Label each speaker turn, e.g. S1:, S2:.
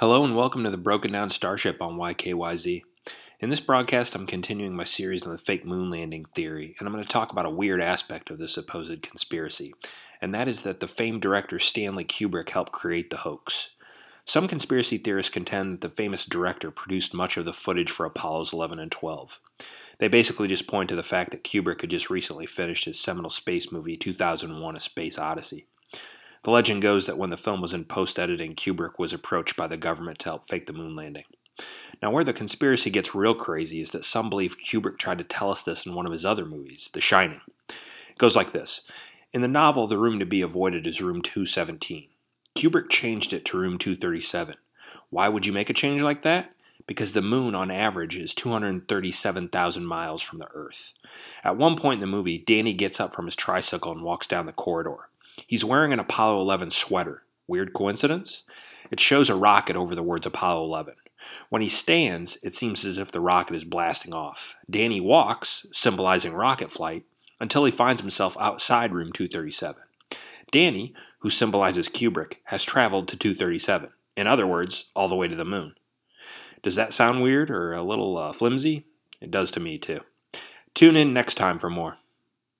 S1: Hello and welcome to the Broken Down Starship on YKYZ. In this broadcast, I'm continuing my series on the fake moon landing theory, and I'm going to talk about a weird aspect of this supposed conspiracy, and that is that the famed director Stanley Kubrick helped create the hoax. Some conspiracy theorists contend that the famous director produced much of the footage for Apollos 11 and 12. They basically just point to the fact that Kubrick had just recently finished his seminal space movie 2001 A Space Odyssey. The legend goes that when the film was in post editing, Kubrick was approached by the government to help fake the moon landing. Now, where the conspiracy gets real crazy is that some believe Kubrick tried to tell us this in one of his other movies, The Shining. It goes like this In the novel, the room to be avoided is room 217. Kubrick changed it to room 237. Why would you make a change like that? Because the moon, on average, is 237,000 miles from the Earth. At one point in the movie, Danny gets up from his tricycle and walks down the corridor. He's wearing an Apollo 11 sweater. Weird coincidence? It shows a rocket over the words Apollo 11. When he stands, it seems as if the rocket is blasting off. Danny walks, symbolizing rocket flight, until he finds himself outside room 237. Danny, who symbolizes Kubrick, has traveled to 237. In other words, all the way to the moon. Does that sound weird or a little uh, flimsy? It does to me, too. Tune in next time for more.